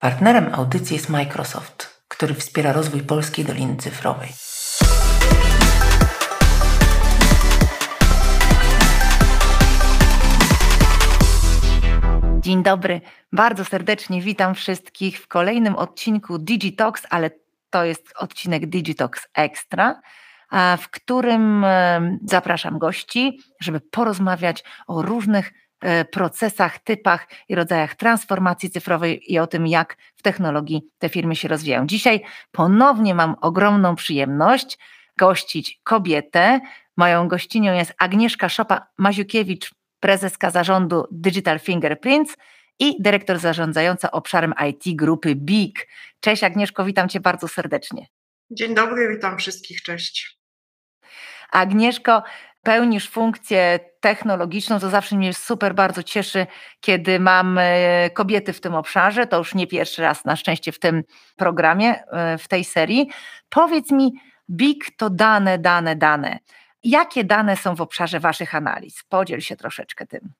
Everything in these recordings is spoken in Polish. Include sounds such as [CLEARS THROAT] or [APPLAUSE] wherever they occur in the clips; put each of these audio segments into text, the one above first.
Partnerem audycji jest Microsoft, który wspiera rozwój polskiej Doliny Cyfrowej. Dzień dobry, bardzo serdecznie witam wszystkich w kolejnym odcinku Digitox, ale to jest odcinek Digitox Extra, w którym zapraszam gości, żeby porozmawiać o różnych procesach, typach i rodzajach transformacji cyfrowej i o tym, jak w technologii te firmy się rozwijają. Dzisiaj ponownie mam ogromną przyjemność gościć kobietę. Moją gościnią jest Agnieszka Szopa-Maziukiewicz, prezeska zarządu Digital Fingerprints i dyrektor zarządzająca obszarem IT grupy BIG. Cześć Agnieszko, witam Cię bardzo serdecznie. Dzień dobry, witam wszystkich, cześć. Agnieszko, pełnisz funkcję technologiczną, to zawsze mnie super bardzo cieszy, kiedy mam e, kobiety w tym obszarze. To już nie pierwszy raz na szczęście w tym programie, e, w tej serii. Powiedz mi, BIG to dane, dane, dane. Jakie dane są w obszarze Waszych analiz? Podziel się troszeczkę tym.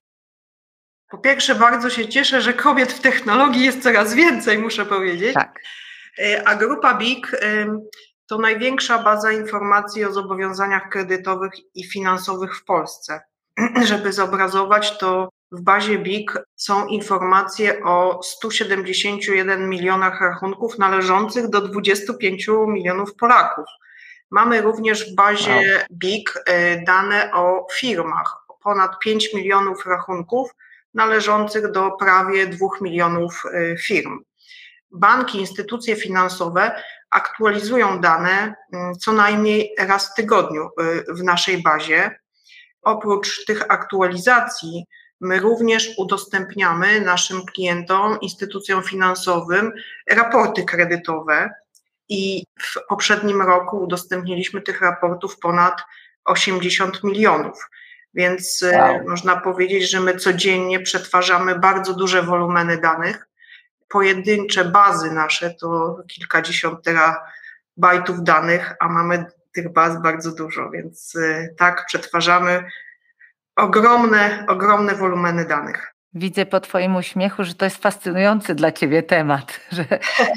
Po pierwsze, bardzo się cieszę, że kobiet w technologii jest coraz więcej, muszę powiedzieć. Tak. E, a grupa BIG to największa baza informacji o zobowiązaniach kredytowych i finansowych w Polsce. [CLEARS THROAT] Żeby zobrazować, to w bazie BIG są informacje o 171 milionach rachunków należących do 25 milionów Polaków. Mamy również w bazie wow. BIG y, dane o firmach, ponad 5 milionów rachunków należących do prawie 2 milionów y, firm. Banki, instytucje finansowe aktualizują dane mm, co najmniej raz w tygodniu y, w naszej bazie. Oprócz tych aktualizacji, my również udostępniamy naszym klientom, instytucjom finansowym raporty kredytowe, i w poprzednim roku udostępniliśmy tych raportów ponad 80 milionów. Więc e, wow. można powiedzieć, że my codziennie przetwarzamy bardzo duże wolumeny danych. Pojedyncze bazy nasze to kilkadziesiąt terabajtów danych, a mamy tych baz bardzo dużo, więc e, tak, przetwarzamy ogromne, ogromne wolumeny danych. Widzę po Twoim uśmiechu, że to jest fascynujący dla Ciebie temat, [LAUGHS] że,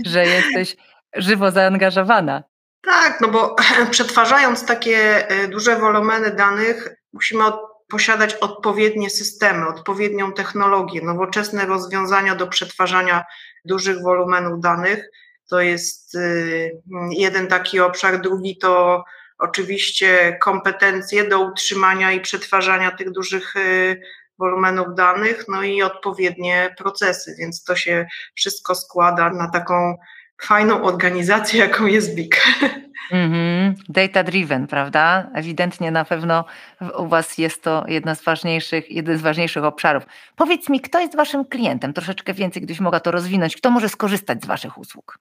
że jesteś żywo zaangażowana. Tak, no bo [CLEARS THROAT] przetwarzając takie e, duże wolumeny danych, musimy od, posiadać odpowiednie systemy, odpowiednią technologię, nowoczesne rozwiązania do przetwarzania dużych wolumenów danych. To jest e, jeden taki obszar, drugi to oczywiście kompetencje do utrzymania i przetwarzania tych dużych e, wolumenów danych, no i odpowiednie procesy, więc to się wszystko składa na taką fajną organizację, jaką jest BIG. Mm-hmm. Data driven, prawda? Ewidentnie na pewno u Was jest to jedna z ważniejszych, jeden z ważniejszych obszarów. Powiedz mi, kto jest Waszym klientem? Troszeczkę więcej, gdybyś mogła to rozwinąć. Kto może skorzystać z Waszych usług?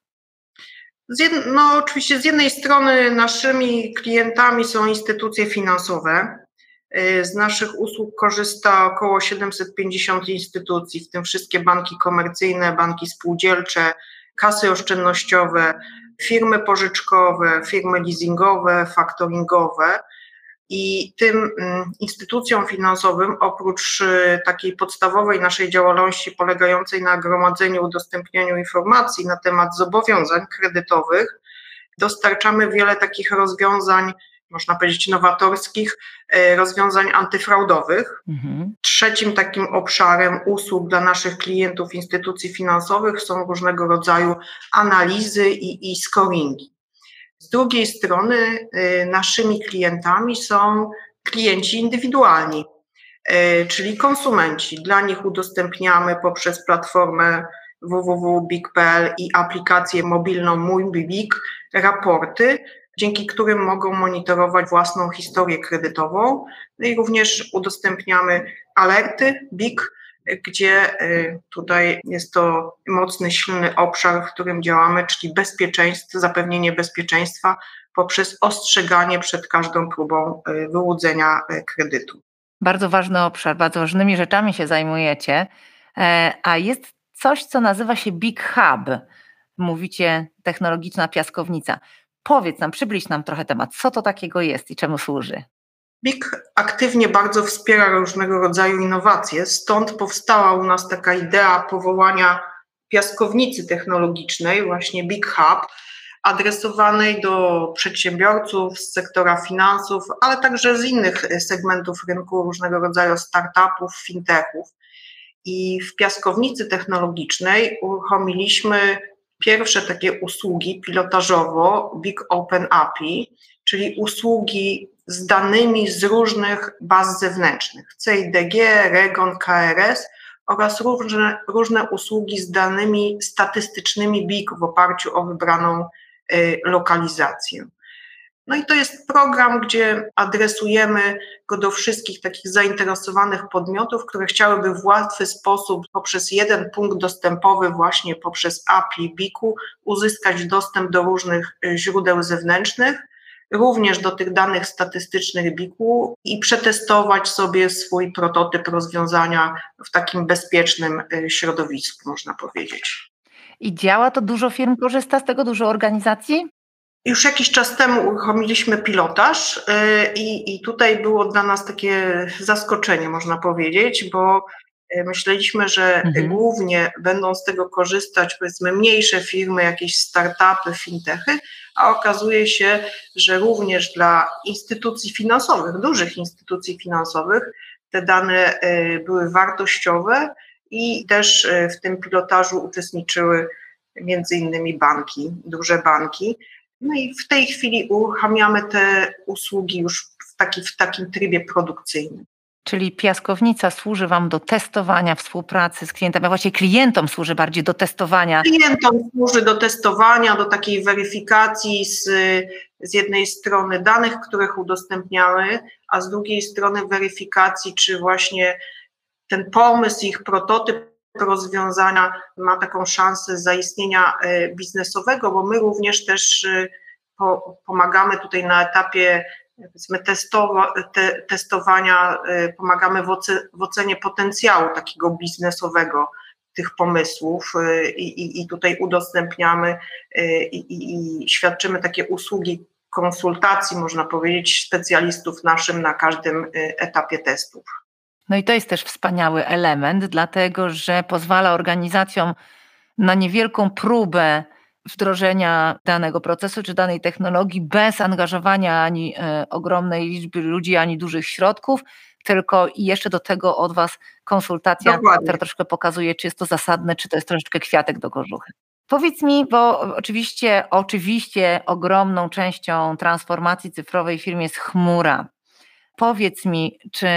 Jed, no, oczywiście z jednej strony naszymi klientami są instytucje finansowe. Y, z naszych usług korzysta około 750 instytucji, w tym wszystkie banki komercyjne, banki spółdzielcze, kasy oszczędnościowe, firmy pożyczkowe, firmy leasingowe, faktoringowe. I tym mm, instytucjom finansowym, oprócz y, takiej podstawowej naszej działalności polegającej na gromadzeniu, udostępnianiu informacji na temat zobowiązań kredytowych, dostarczamy wiele takich rozwiązań można powiedzieć, nowatorskich e, rozwiązań antyfraudowych. Mhm. Trzecim takim obszarem usług dla naszych klientów instytucji finansowych są różnego rodzaju analizy i, i scoringi. Z drugiej strony e, naszymi klientami są klienci indywidualni, e, czyli konsumenci. Dla nich udostępniamy poprzez platformę www.big.pl i aplikację mobilną Mój Big raporty, dzięki którym mogą monitorować własną historię kredytową. No i również udostępniamy alerty BIG, gdzie y, tutaj jest to mocny, silny obszar, w którym działamy, czyli bezpieczeństwo, zapewnienie bezpieczeństwa poprzez ostrzeganie przed każdą próbą y, wyłudzenia y, kredytu. Bardzo ważny obszar, bardzo ważnymi rzeczami się zajmujecie, e, a jest coś, co nazywa się Big Hub. Mówicie technologiczna piaskownica. Powiedz nam, przybliż nam trochę temat, co to takiego jest i czemu służy. BIG aktywnie bardzo wspiera różnego rodzaju innowacje, stąd powstała u nas taka idea powołania piaskownicy technologicznej, właśnie Big Hub, adresowanej do przedsiębiorców z sektora finansów, ale także z innych segmentów rynku, różnego rodzaju startupów, fintechów. I w piaskownicy technologicznej uruchomiliśmy pierwsze takie usługi pilotażowo Big Open API, czyli usługi z danymi z różnych baz zewnętrznych CIDG, REGON, KRS oraz różne, różne usługi z danymi statystycznymi BIG w oparciu o wybraną y, lokalizację. No i to jest program, gdzie adresujemy go do wszystkich takich zainteresowanych podmiotów, które chciałyby w łatwy sposób poprzez jeden punkt dostępowy, właśnie poprzez API BIK-u, uzyskać dostęp do różnych y, źródeł zewnętrznych, również do tych danych statystycznych BIK-u i przetestować sobie swój prototyp rozwiązania w takim bezpiecznym y, środowisku, można powiedzieć. I działa to dużo firm, korzysta z tego, dużo organizacji? Już jakiś czas temu uruchomiliśmy pilotaż y, i, i tutaj było dla nas takie zaskoczenie, można powiedzieć, bo y, myśleliśmy, że mhm. głównie będą z tego korzystać powiedzmy mniejsze firmy, jakieś startupy, fintechy, a okazuje się, że również dla instytucji finansowych, dużych instytucji finansowych, te dane y, były wartościowe i też w tym pilotażu uczestniczyły między innymi banki, duże banki. No i w tej chwili uruchamiamy te usługi już w, taki, w takim trybie produkcyjnym. Czyli piaskownica służy Wam do testowania współpracy z klientem, a właściwie klientom służy bardziej do testowania. Klientom służy do testowania, do takiej weryfikacji z, z jednej strony danych, których udostępniamy, a z drugiej strony weryfikacji, czy właśnie ten pomysł, ich prototyp rozwiązania ma taką szansę zaistnienia e, biznesowego, bo my również też e, pomagamy tutaj na etapie testowa, te, testowania, e, pomagamy w, oce, w ocenie potencjału takiego biznesowego tych pomysłów i, i, i tutaj udostępniamy i, i, świadczymy takie usługi konsultacji, można powiedzieć, specjalistów naszym na każdym etapie testów. No i to jest też wspaniały element, dlatego że pozwala organizacjom na niewielką próbę wdrożenia danego procesu czy danej technologii bez angażowania ani e, ogromnej liczby ludzi, ani dużych środków, tylko i jeszcze do tego od Was konsultacja, Dokładnie. która troszkę pokazuje, czy jest to zasadne, czy to jest troszeczkę kwiatek do kożuchy. Powiedz mi, bo oczywiście, oczywiście ogromną częścią transformacji cyfrowej firmy jest chmura. Powiedz mi, czy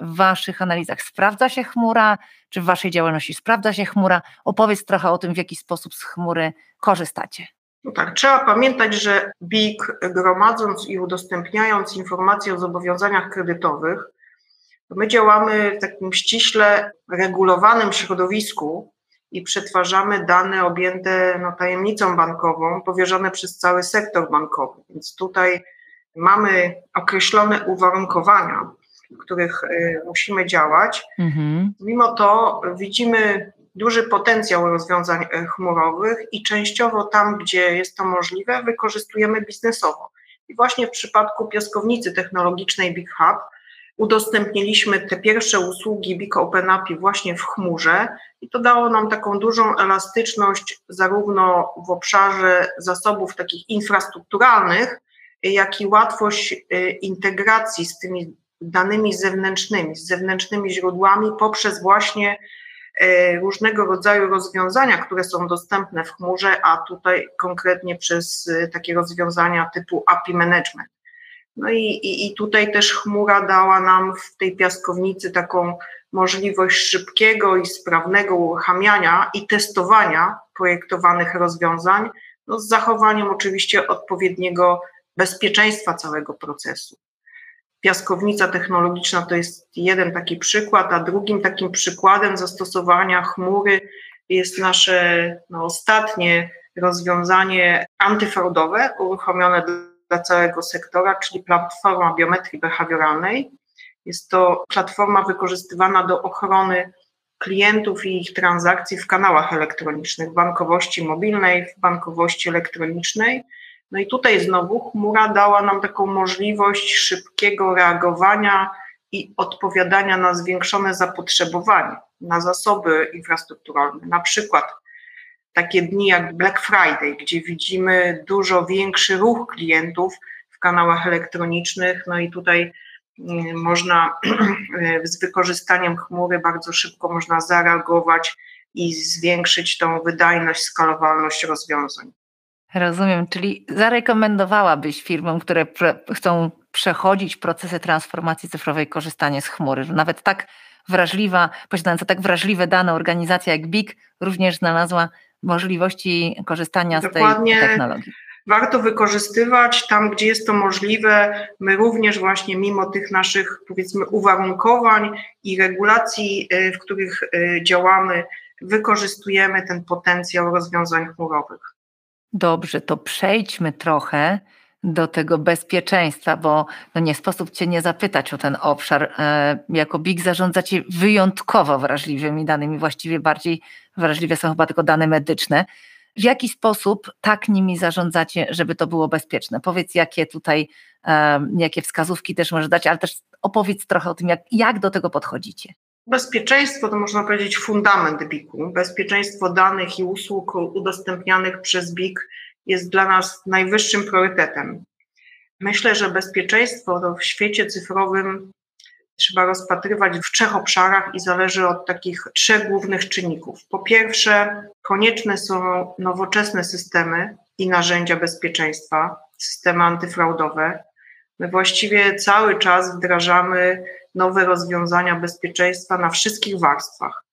w Waszych analizach sprawdza się chmura, czy w Waszej działalności sprawdza się chmura? Opowiedz trochę o tym, w jaki sposób z chmury korzystacie. No tak, trzeba pamiętać, że BIG gromadząc i udostępniając informacje o zobowiązaniach kredytowych, my działamy w takim ściśle regulowanym środowisku i przetwarzamy dane objęte no, tajemnicą bankową, powierzone przez cały sektor bankowy. Więc tutaj mamy określone uwarunkowania, w których y, musimy działać. Mhm. Mimo to widzimy duży potencjał rozwiązań y, chmurowych i częściowo tam, gdzie jest to możliwe, wykorzystujemy biznesowo. I właśnie w przypadku piaskownicy technologicznej Big Hub udostępniliśmy te pierwsze usługi Big Open API właśnie w chmurze i to dało nam taką dużą elastyczność zarówno w obszarze zasobów takich infrastrukturalnych, jak i łatwość y, integracji z tymi danymi zewnętrznymi, z zewnętrznymi źródłami poprzez właśnie e, różnego rodzaju rozwiązania, które są dostępne w chmurze, a tutaj konkretnie przez e, takie rozwiązania typu API Management. No i, i, i tutaj też chmura dała nam w tej piaskownicy taką możliwość szybkiego i sprawnego uruchamiania i testowania projektowanych rozwiązań, no z zachowaniem oczywiście odpowiedniego bezpieczeństwa całego procesu. Piaskownica technologiczna to jest jeden taki przykład, a drugim takim przykładem zastosowania chmury jest nasze no, ostatnie rozwiązanie antyfraudowe uruchomione dla całego sektora, czyli platforma biometrii behawioralnej. Jest to platforma wykorzystywana do ochrony klientów i ich transakcji w kanałach elektronicznych, bankowości mobilnej, w bankowości elektronicznej no i tutaj znowu chmura dała nam taką możliwość szybkiego reagowania i odpowiadania na zwiększone zapotrzebowanie na zasoby infrastrukturalne. Na przykład takie dni jak Black Friday, gdzie widzimy dużo większy ruch klientów w kanałach elektronicznych, no i tutaj mm, można [CLEARS THROAT] z wykorzystaniem chmury bardzo szybko można zareagować i zwiększyć tą wydajność, skalowalność rozwiązań. Rozumiem, czyli zarekomendowałabyś firmom, które chcą przechodzić procesy transformacji cyfrowej korzystanie z chmury, że nawet tak wrażliwa, posiadająca tak wrażliwe dane organizacja jak BIG również znalazła możliwości korzystania Dokładnie. z tej technologii. Warto wykorzystywać tam, gdzie jest to możliwe. My również właśnie mimo tych naszych powiedzmy uwarunkowań i regulacji, y, w których y, działamy, wykorzystujemy ten potencjał rozwiązań chmurowych. Dobrze, to przejdźmy trochę do tego bezpieczeństwa, bo no nie sposób Cię nie zapytać o ten obszar. E, jako BIG zarządzacie wyjątkowo wrażliwymi danymi, właściwie bardziej wrażliwe są chyba tylko dane medyczne. W jaki sposób tak nimi zarządzacie, żeby to było bezpieczne? Powiedz, jakie tutaj, e, jakie wskazówki też możesz dać, ale też opowiedz trochę o tym, jak, jak do tego podchodzicie. Bezpieczeństwo to można powiedzieć fundament BIG-u. Bezpieczeństwo danych i usług udostępnianych przez BIG jest dla nas najwyższym priorytetem. Myślę, że bezpieczeństwo to w świecie cyfrowym trzeba rozpatrywać w trzech obszarach i zależy od takich trzech głównych czynników. Po pierwsze, konieczne są nowoczesne systemy i narzędzia bezpieczeństwa, systemy antyfraudowe. My właściwie cały czas wdrażamy nowe rozwiązania bezpieczeństwa na wszystkich warstwach.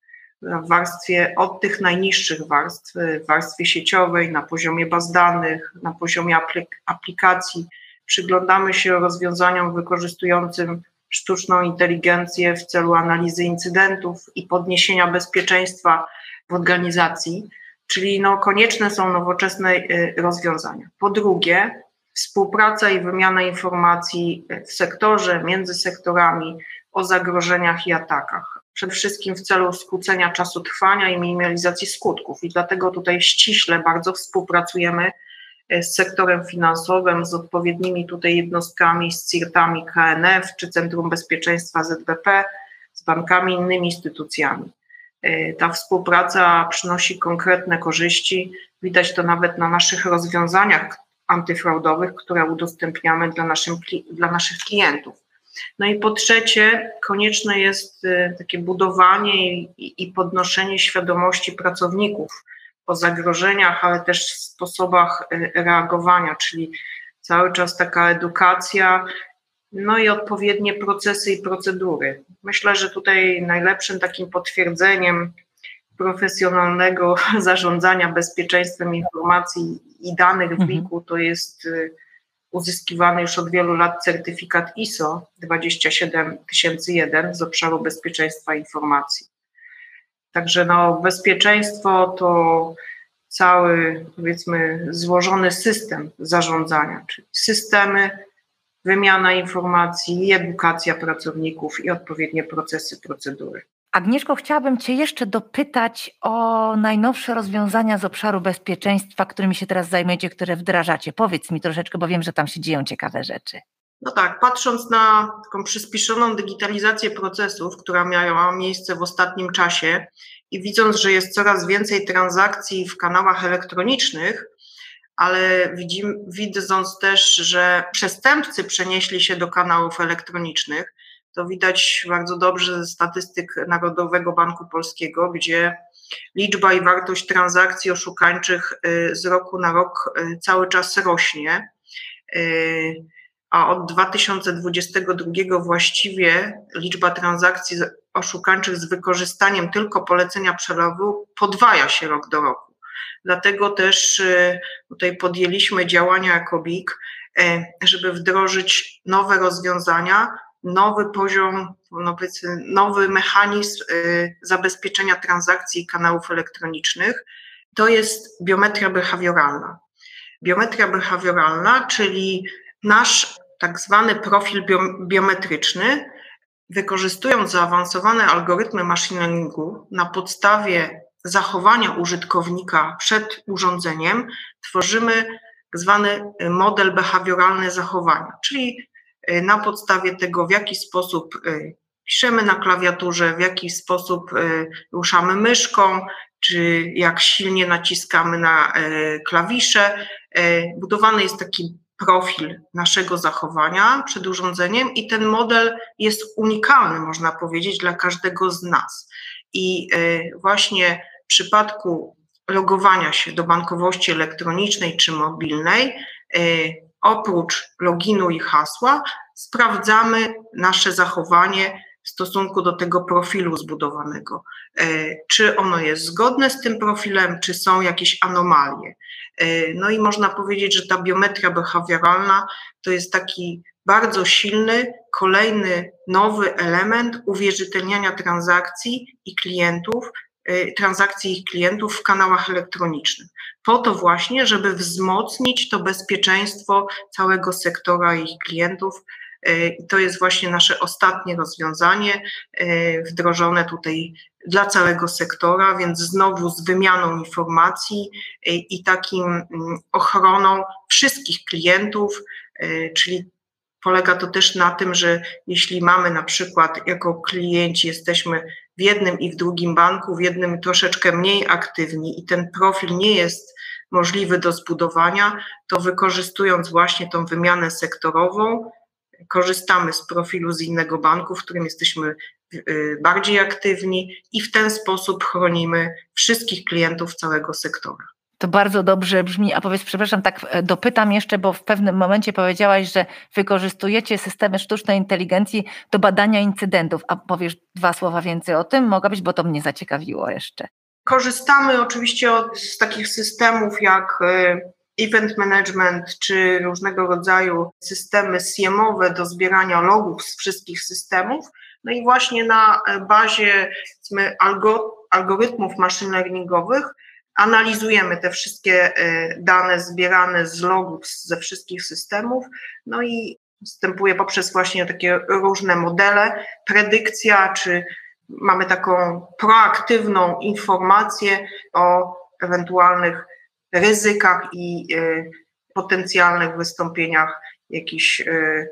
W warstwie od tych najniższych warstw, w warstwie sieciowej, na poziomie baz danych, na poziomie aplikacji. Przyglądamy się rozwiązaniom wykorzystującym sztuczną inteligencję w celu analizy incydentów i podniesienia bezpieczeństwa w organizacji, czyli no, konieczne są nowoczesne y, rozwiązania. Po drugie, współpraca i wymiana informacji w sektorze, między sektorami o zagrożeniach i atakach. Przede wszystkim w celu skrócenia czasu trwania i minimalizacji skutków. I dlatego tutaj ściśle bardzo współpracujemy e, z sektorem finansowym, z odpowiednimi tutaj jednostkami, z CIRT-ami KNF czy Centrum Bezpieczeństwa ZBP, z bankami innymi instytucjami. E, ta współpraca przynosi konkretne korzyści. Widać to nawet na naszych rozwiązaniach, antyfraudowych, które udostępniamy dla, naszym, dla naszych klientów. No i po trzecie, konieczne jest y, takie budowanie i, i podnoszenie świadomości pracowników o zagrożeniach, ale też sposobach y, reagowania, czyli cały czas taka edukacja, no i odpowiednie procesy i procedury. Myślę, że tutaj najlepszym takim potwierdzeniem profesjonalnego [LAUGHS] zarządzania bezpieczeństwem informacji i danych w mhm. BIK-u to jest y, uzyskiwany już od wielu lat certyfikat ISO 27001 z obszaru bezpieczeństwa informacji. Także no, bezpieczeństwo to cały, powiedzmy, złożony system zarządzania, czyli systemy, wymiana informacji, edukacja pracowników i odpowiednie procesy, procedury. Agnieszko, chciałabym Cię jeszcze dopytać o najnowsze rozwiązania z obszaru bezpieczeństwa, którymi się teraz zajmujecie, które wdrażacie. Powiedz mi troszeczkę, bo wiem, że tam się dzieją ciekawe rzeczy. No tak, patrząc na taką przyspieszoną digitalizację procesów, która miała miejsce w ostatnim czasie i widząc, że jest coraz więcej transakcji w kanałach elektronicznych, ale widzimy, widząc też, że przestępcy przenieśli się do kanałów elektronicznych, to widać bardzo dobrze ze statystyk Narodowego Banku Polskiego, gdzie liczba i wartość transakcji oszukańczych y, z roku na rok y, cały czas rośnie. Y, a od 2022 właściwie liczba transakcji oszukańczych z wykorzystaniem tylko polecenia przelewu podwaja się rok do roku. Dlatego też tutaj podjęliśmy działania jako BIK, żeby wdrożyć nowe rozwiązania, nowy poziom, no nowy mechanizm y, zabezpieczenia transakcji i kanałów elektronicznych. To jest biometria behawioralna. Biometria behawioralna, czyli nasz tak zwany profil biometryczny, wykorzystując zaawansowane algorytmy machine learningu na podstawie zachowania użytkownika przed urządzeniem, tworzymy tak zwany model behawioralny zachowania, czyli na podstawie tego, w jaki sposób y, piszemy na klawiaturze, w jaki sposób y, ruszamy myszką, czy jak silnie naciskamy na klawisze. Budowany jest taki profil naszego zachowania przed urządzeniem i ten model jest unikalny, można powiedzieć, dla każdego z nas. I właśnie w przypadku logowania się do bankowości elektronicznej czy mobilnej, oprócz loginu i hasła, sprawdzamy nasze zachowanie w stosunku do tego profilu zbudowanego. E, czy ono jest zgodne z tym profilem, czy są jakieś anomalie. E, no i można powiedzieć, że ta biometria behawioralna to jest taki bardzo silny, kolejny nowy element uwierzytelniania transakcji i klientów, transakcji ich klientów w kanałach elektronicznych. Po to właśnie, żeby wzmocnić to bezpieczeństwo całego sektora ich klientów E, I to jest właśnie nasze ostatnie rozwiązanie, e, wdrożone tutaj dla całego sektora, więc znowu z wymianą informacji i takim mm, ochroną wszystkich klientów, czyli polega to też na tym, że jeśli mamy na przykład jako klienci jesteśmy w jednym i w drugim banku, w jednym troszeczkę mniej aktywni i ten profil nie jest możliwy do zbudowania, to wykorzystując właśnie tą wymianę sektorową, korzystamy z profilu z innego banku, w którym jesteśmy y, bardziej aktywni i w ten sposób chronimy wszystkich klientów całego sektora. To bardzo dobrze brzmi. A powiedz, przepraszam, tak e, dopytam jeszcze, bo w pewnym momencie powiedziałaś, że wykorzystujecie systemy sztucznej inteligencji do badania incydentów. A powiesz dwa słowa więcej o tym? Mogła być, bo to mnie zaciekawiło jeszcze. Korzystamy oczywiście od, z takich systemów jak y, event management czy różnego rodzaju systemy SIEM-owe do zbierania logów z wszystkich systemów. No i właśnie na bazie algorytmów machine learningowych analizujemy te wszystkie e, dane zbierane z logów ze wszystkich systemów, no i wstępuje poprzez właśnie takie różne modele, predykcja, czy mamy taką proaktywną informację o ewentualnych ryzykach i y, potencjalnych wystąpieniach jakichś y,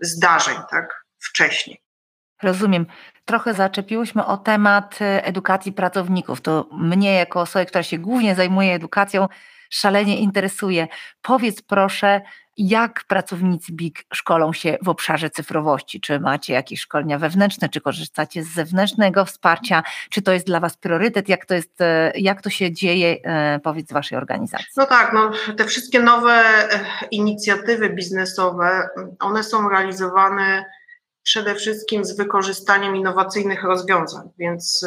zdarzeń, tak, wcześniej. Rozumiem. Trochę zaczepiłyśmy o temat y, edukacji pracowników. To mnie, jako osoby, która się głównie zajmuje edukacją, szalenie interesuje. Powiedz proszę, jak pracownicy BIG szkolą się w obszarze cyfrowości? Czy macie jakieś szkolenia wewnętrzne, czy korzystacie z zewnętrznego wsparcia? Czy to jest dla Was priorytet? Jak to, jest, e, jak to się dzieje, e, powiedz, w Waszej organizacji? No tak, no, te wszystkie nowe e, inicjatywy biznesowe, one są realizowane przede wszystkim z wykorzystaniem innowacyjnych rozwiązań, więc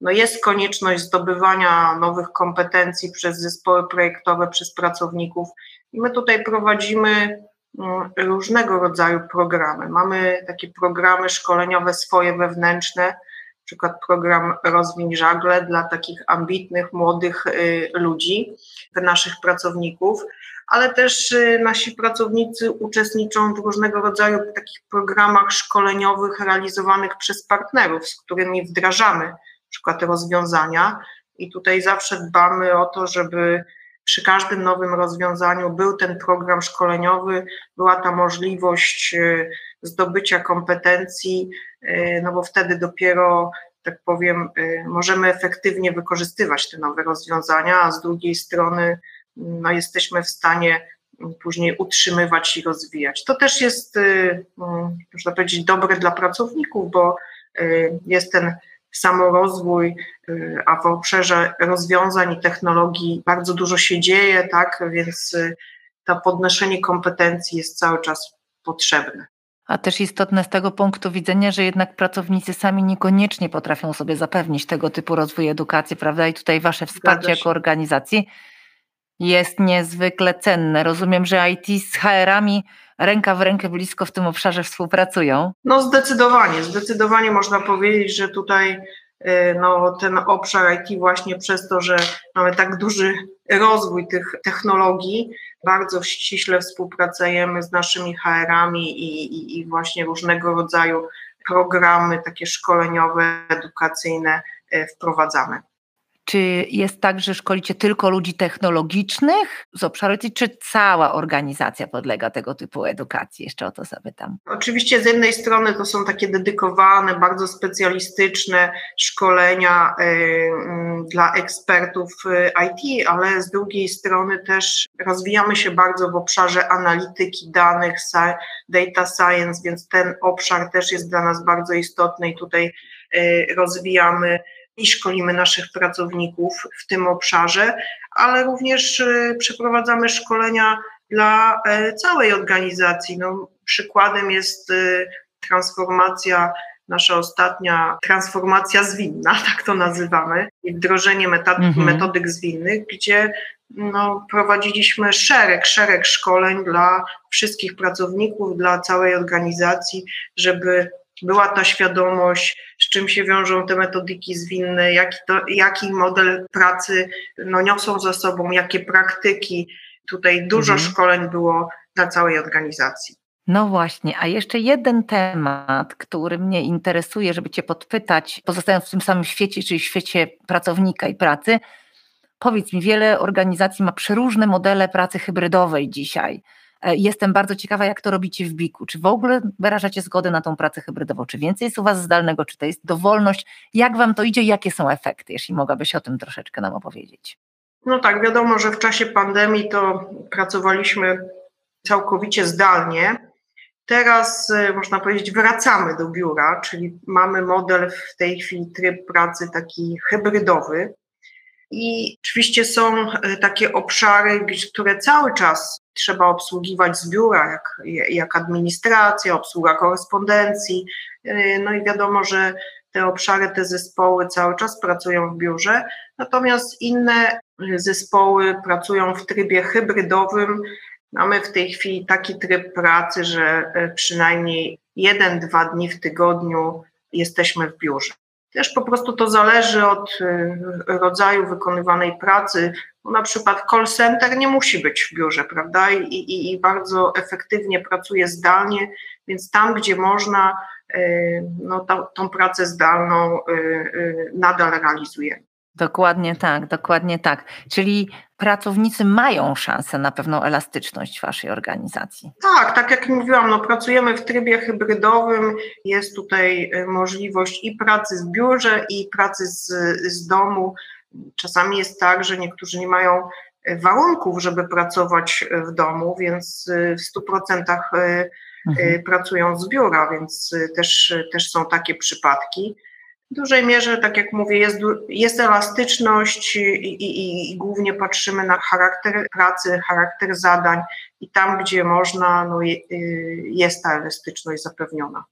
no jest konieczność zdobywania nowych kompetencji przez zespoły projektowe, przez pracowników. I my tutaj prowadzimy mm, różnego rodzaju programy. Mamy takie programy szkoleniowe swoje wewnętrzne, przykład program Rozwiń Żagle dla takich ambitnych, młodych y, ludzi, naszych pracowników, ale też y, nasi pracownicy uczestniczą w różnego rodzaju takich programach szkoleniowych realizowanych przez partnerów, z którymi wdrażamy przykład rozwiązania. I tutaj zawsze dbamy o to, żeby przy każdym nowym rozwiązaniu był ten program szkoleniowy, była ta możliwość e, zdobycia kompetencji, e, no bo wtedy dopiero, tak powiem, możemy efektywnie wykorzystywać te nowe rozwiązania, a z drugiej strony no, jesteśmy w stanie później utrzymywać i rozwijać. To też jest, można powiedzieć, dobre dla pracowników, bo jest ten samorozwój, y, a w obszarze rozwiązań i technologii bardzo dużo się dzieje, tak, więc y, to podnoszenie kompetencji jest cały czas potrzebne. A też istotne z tego punktu widzenia, że jednak pracownicy sami niekoniecznie potrafią sobie zapewnić tego typu rozwój edukacji, prawda? I tutaj Wasze wsparcie jako organizacji jest niezwykle cenne. Rozumiem, że IT z HR-ami ręka w rękę blisko w tym obszarze współpracują? No zdecydowanie, zdecydowanie można powiedzieć, że tutaj y, no, ten obszar IT właśnie przez to, że mamy tak duży rozwój tych technologii, bardzo ściśle współpracujemy z naszymi HR-ami i, i, i właśnie różnego rodzaju programy takie szkoleniowe, edukacyjne y, wprowadzamy. Czy jest tak, że szkolicie tylko ludzi technologicznych z obszaru czy cała organizacja podlega tego typu edukacji? Jeszcze o to zapytam. Oczywiście z jednej strony to są takie dedykowane, bardzo specjalistyczne szkolenia y, mm, dla ekspertów y, IT, ale z drugiej strony też rozwijamy się bardzo w obszarze analityki danych, data science, więc ten obszar też jest dla nas bardzo istotny i tutaj y, rozwijamy i szkolimy naszych pracowników w tym obszarze, ale również y, przeprowadzamy szkolenia dla y, całej organizacji. No, przykładem jest y, transformacja, nasza ostatnia transformacja zwinna, [LAUGHS] tak to nazywamy, i wdrożenie metod, mhm. metodyk zwinnych, gdzie no, prowadziliśmy szereg, szereg szkoleń dla wszystkich pracowników, dla całej organizacji, żeby była ta świadomość, z czym się wiążą te metodyki zwinne, jaki, to, jaki model pracy no, niosą za sobą, jakie praktyki. Tutaj dużo mhm. szkoleń było dla całej organizacji. No właśnie, a jeszcze jeden temat, który mnie interesuje, żeby Cię podpytać, pozostając w tym samym świecie, czyli świecie pracownika i pracy. Powiedz mi, wiele organizacji ma przeróżne modele pracy hybrydowej dzisiaj. E, jestem bardzo ciekawa, jak to robicie w BIK-u. Czy w ogóle wyrażacie zgodę na tą pracę hybrydową? Czy więcej jest u Was zdalnego? Czy to jest dowolność? Jak Wam to idzie? Jakie są efekty? Jeśli mogłabyś o tym troszeczkę nam opowiedzieć. No tak, wiadomo, że w czasie pandemii to pracowaliśmy całkowicie zdalnie. Teraz e, można powiedzieć, wracamy do biura, czyli mamy model w tej chwili tryb pracy taki hybrydowy. I oczywiście są e, takie obszary, które cały czas trzeba obsługiwać z biura, jak, jak administracja, obsługa korespondencji. E, no i wiadomo, że te obszary, te zespoły cały czas pracują w biurze, natomiast inne zespoły pracują w trybie hybrydowym. Mamy w tej chwili taki tryb pracy, że e, przynajmniej jeden, dwa dni w tygodniu jesteśmy w biurze. Też po prostu to zależy od y, rodzaju wykonywanej pracy. No na przykład call center nie musi być w biurze, prawda? I, i, i bardzo efektywnie pracuje zdalnie, więc tam, gdzie można, y, no, tą, tą pracę zdalną y, nadal realizujemy. Dokładnie tak, dokładnie tak. Czyli pracownicy mają szansę na pewną elastyczność Waszej organizacji. Tak, tak jak mówiłam, no, pracujemy w trybie hybrydowym. Jest tutaj y, możliwość i pracy w biurze, i pracy z, z domu. Czasami jest tak, że niektórzy nie mają y, warunków, żeby pracować y, w domu, więc w 100% mhm. pracują z biura, więc też, też są takie przypadki. W dużej mierze, tak jak mówię, jest, jest elastyczność i, i, i, głównie patrzymy na charakter pracy, charakter zadań i tam, gdzie można, no, y, jest ta elastyczność zapewniona.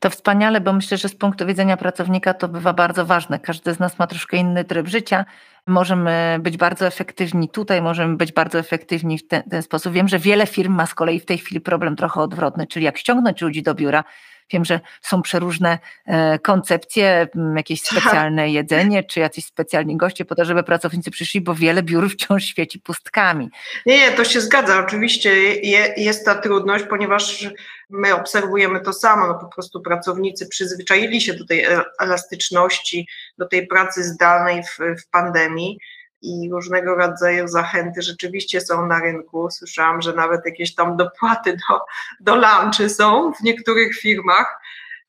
To wspaniale, bo myślę, że z punktu widzenia pracownika to bywa bardzo ważne. Każdy z nas ma troszkę inny tryb życia. Możemy być bardzo efektywni tutaj, możemy być bardzo efektywni w ten, ten sposób. Wiem, że wiele firm ma z kolei w tej chwili problem trochę odwrotny, czyli jak ściągnąć ludzi do biura, Wiem, że są przeróżne e, koncepcje, jakieś tak. specjalne jedzenie, czy jacyś specjalni goście po to, żeby pracownicy przyszli, bo wiele biur wciąż świeci pustkami. Nie, nie, to się zgadza. Oczywiście jest ta trudność, ponieważ my obserwujemy to samo. No po prostu pracownicy przyzwyczaili się do tej e, elastyczności, do tej pracy zdalnej w, w pandemii i różnego rodzaju zachęty rzeczywiście są na rynku. Słyszałam, że nawet jakieś tam dopłaty do, do lunchy są w niektórych firmach.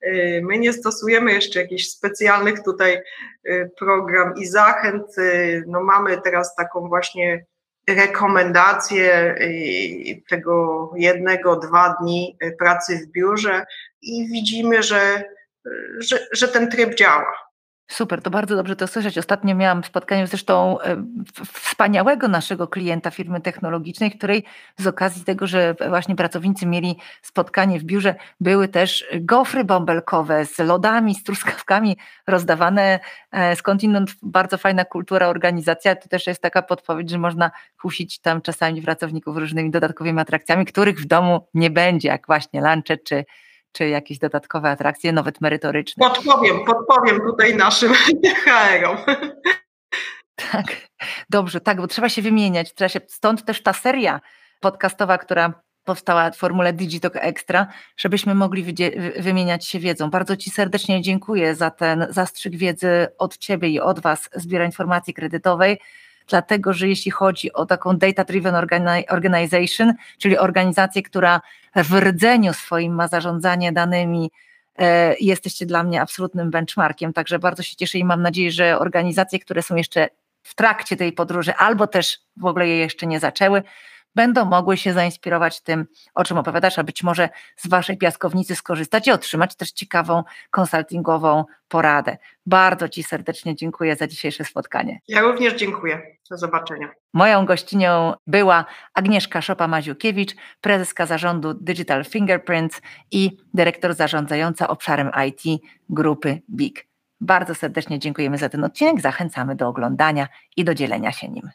Y, my nie stosujemy jeszcze jakichś specjalnych tutaj y, program i zachęt. Y, no mamy teraz taką właśnie rekomendację tego jednego, dwa dni pracy w biurze i widzimy, że, że, że ten tryb działa. Super, to bardzo dobrze to słyszeć. Ostatnio miałam spotkanie zresztą e, wspaniałego naszego klienta firmy technologicznej, której z okazji tego, że właśnie pracownicy mieli spotkanie w biurze, były też gofry bąbelkowe z lodami, z truskawkami rozdawane. E, skądinąd bardzo fajna kultura, organizacja. To też jest taka podpowiedź, że można kusić tam czasami pracowników różnymi dodatkowymi atrakcjami, których w domu nie będzie, jak właśnie lunche czy czy jakieś dodatkowe atrakcje, nawet merytoryczne? Podpowiem, podpowiem tutaj naszym [LAUGHS] HR-om. Tak, dobrze, tak, bo trzeba się wymieniać. Trzeba się, stąd też ta seria podcastowa, która powstała w formule Digitalk Extra, żebyśmy mogli wymieniać się wiedzą. Bardzo Ci serdecznie dziękuję za ten zastrzyk wiedzy od Ciebie i od Was z Biura Informacji Kredytowej, dlatego że jeśli chodzi o taką data-driven organization, czyli organizację, która w rdzeniu swoim ma zarządzanie danymi, e, jesteście dla mnie absolutnym benchmarkiem, także bardzo się cieszę i mam nadzieję, że organizacje, które są jeszcze w trakcie tej podróży albo też w ogóle jej jeszcze nie zaczęły, będą mogły się zainspirować tym, o czym opowiadasz, a być może z Waszej piaskownicy skorzystać i otrzymać też ciekawą konsultingową poradę. Bardzo Ci serdecznie dziękuję za dzisiejsze spotkanie. Ja również dziękuję. Do zobaczenia. Moją gościnią była Agnieszka Szopa-Maziukiewicz, prezeska zarządu Digital Fingerprints i dyrektor zarządzająca obszarem IT grupy BIG. Bardzo serdecznie dziękujemy za ten odcinek, zachęcamy do oglądania i do dzielenia się nim.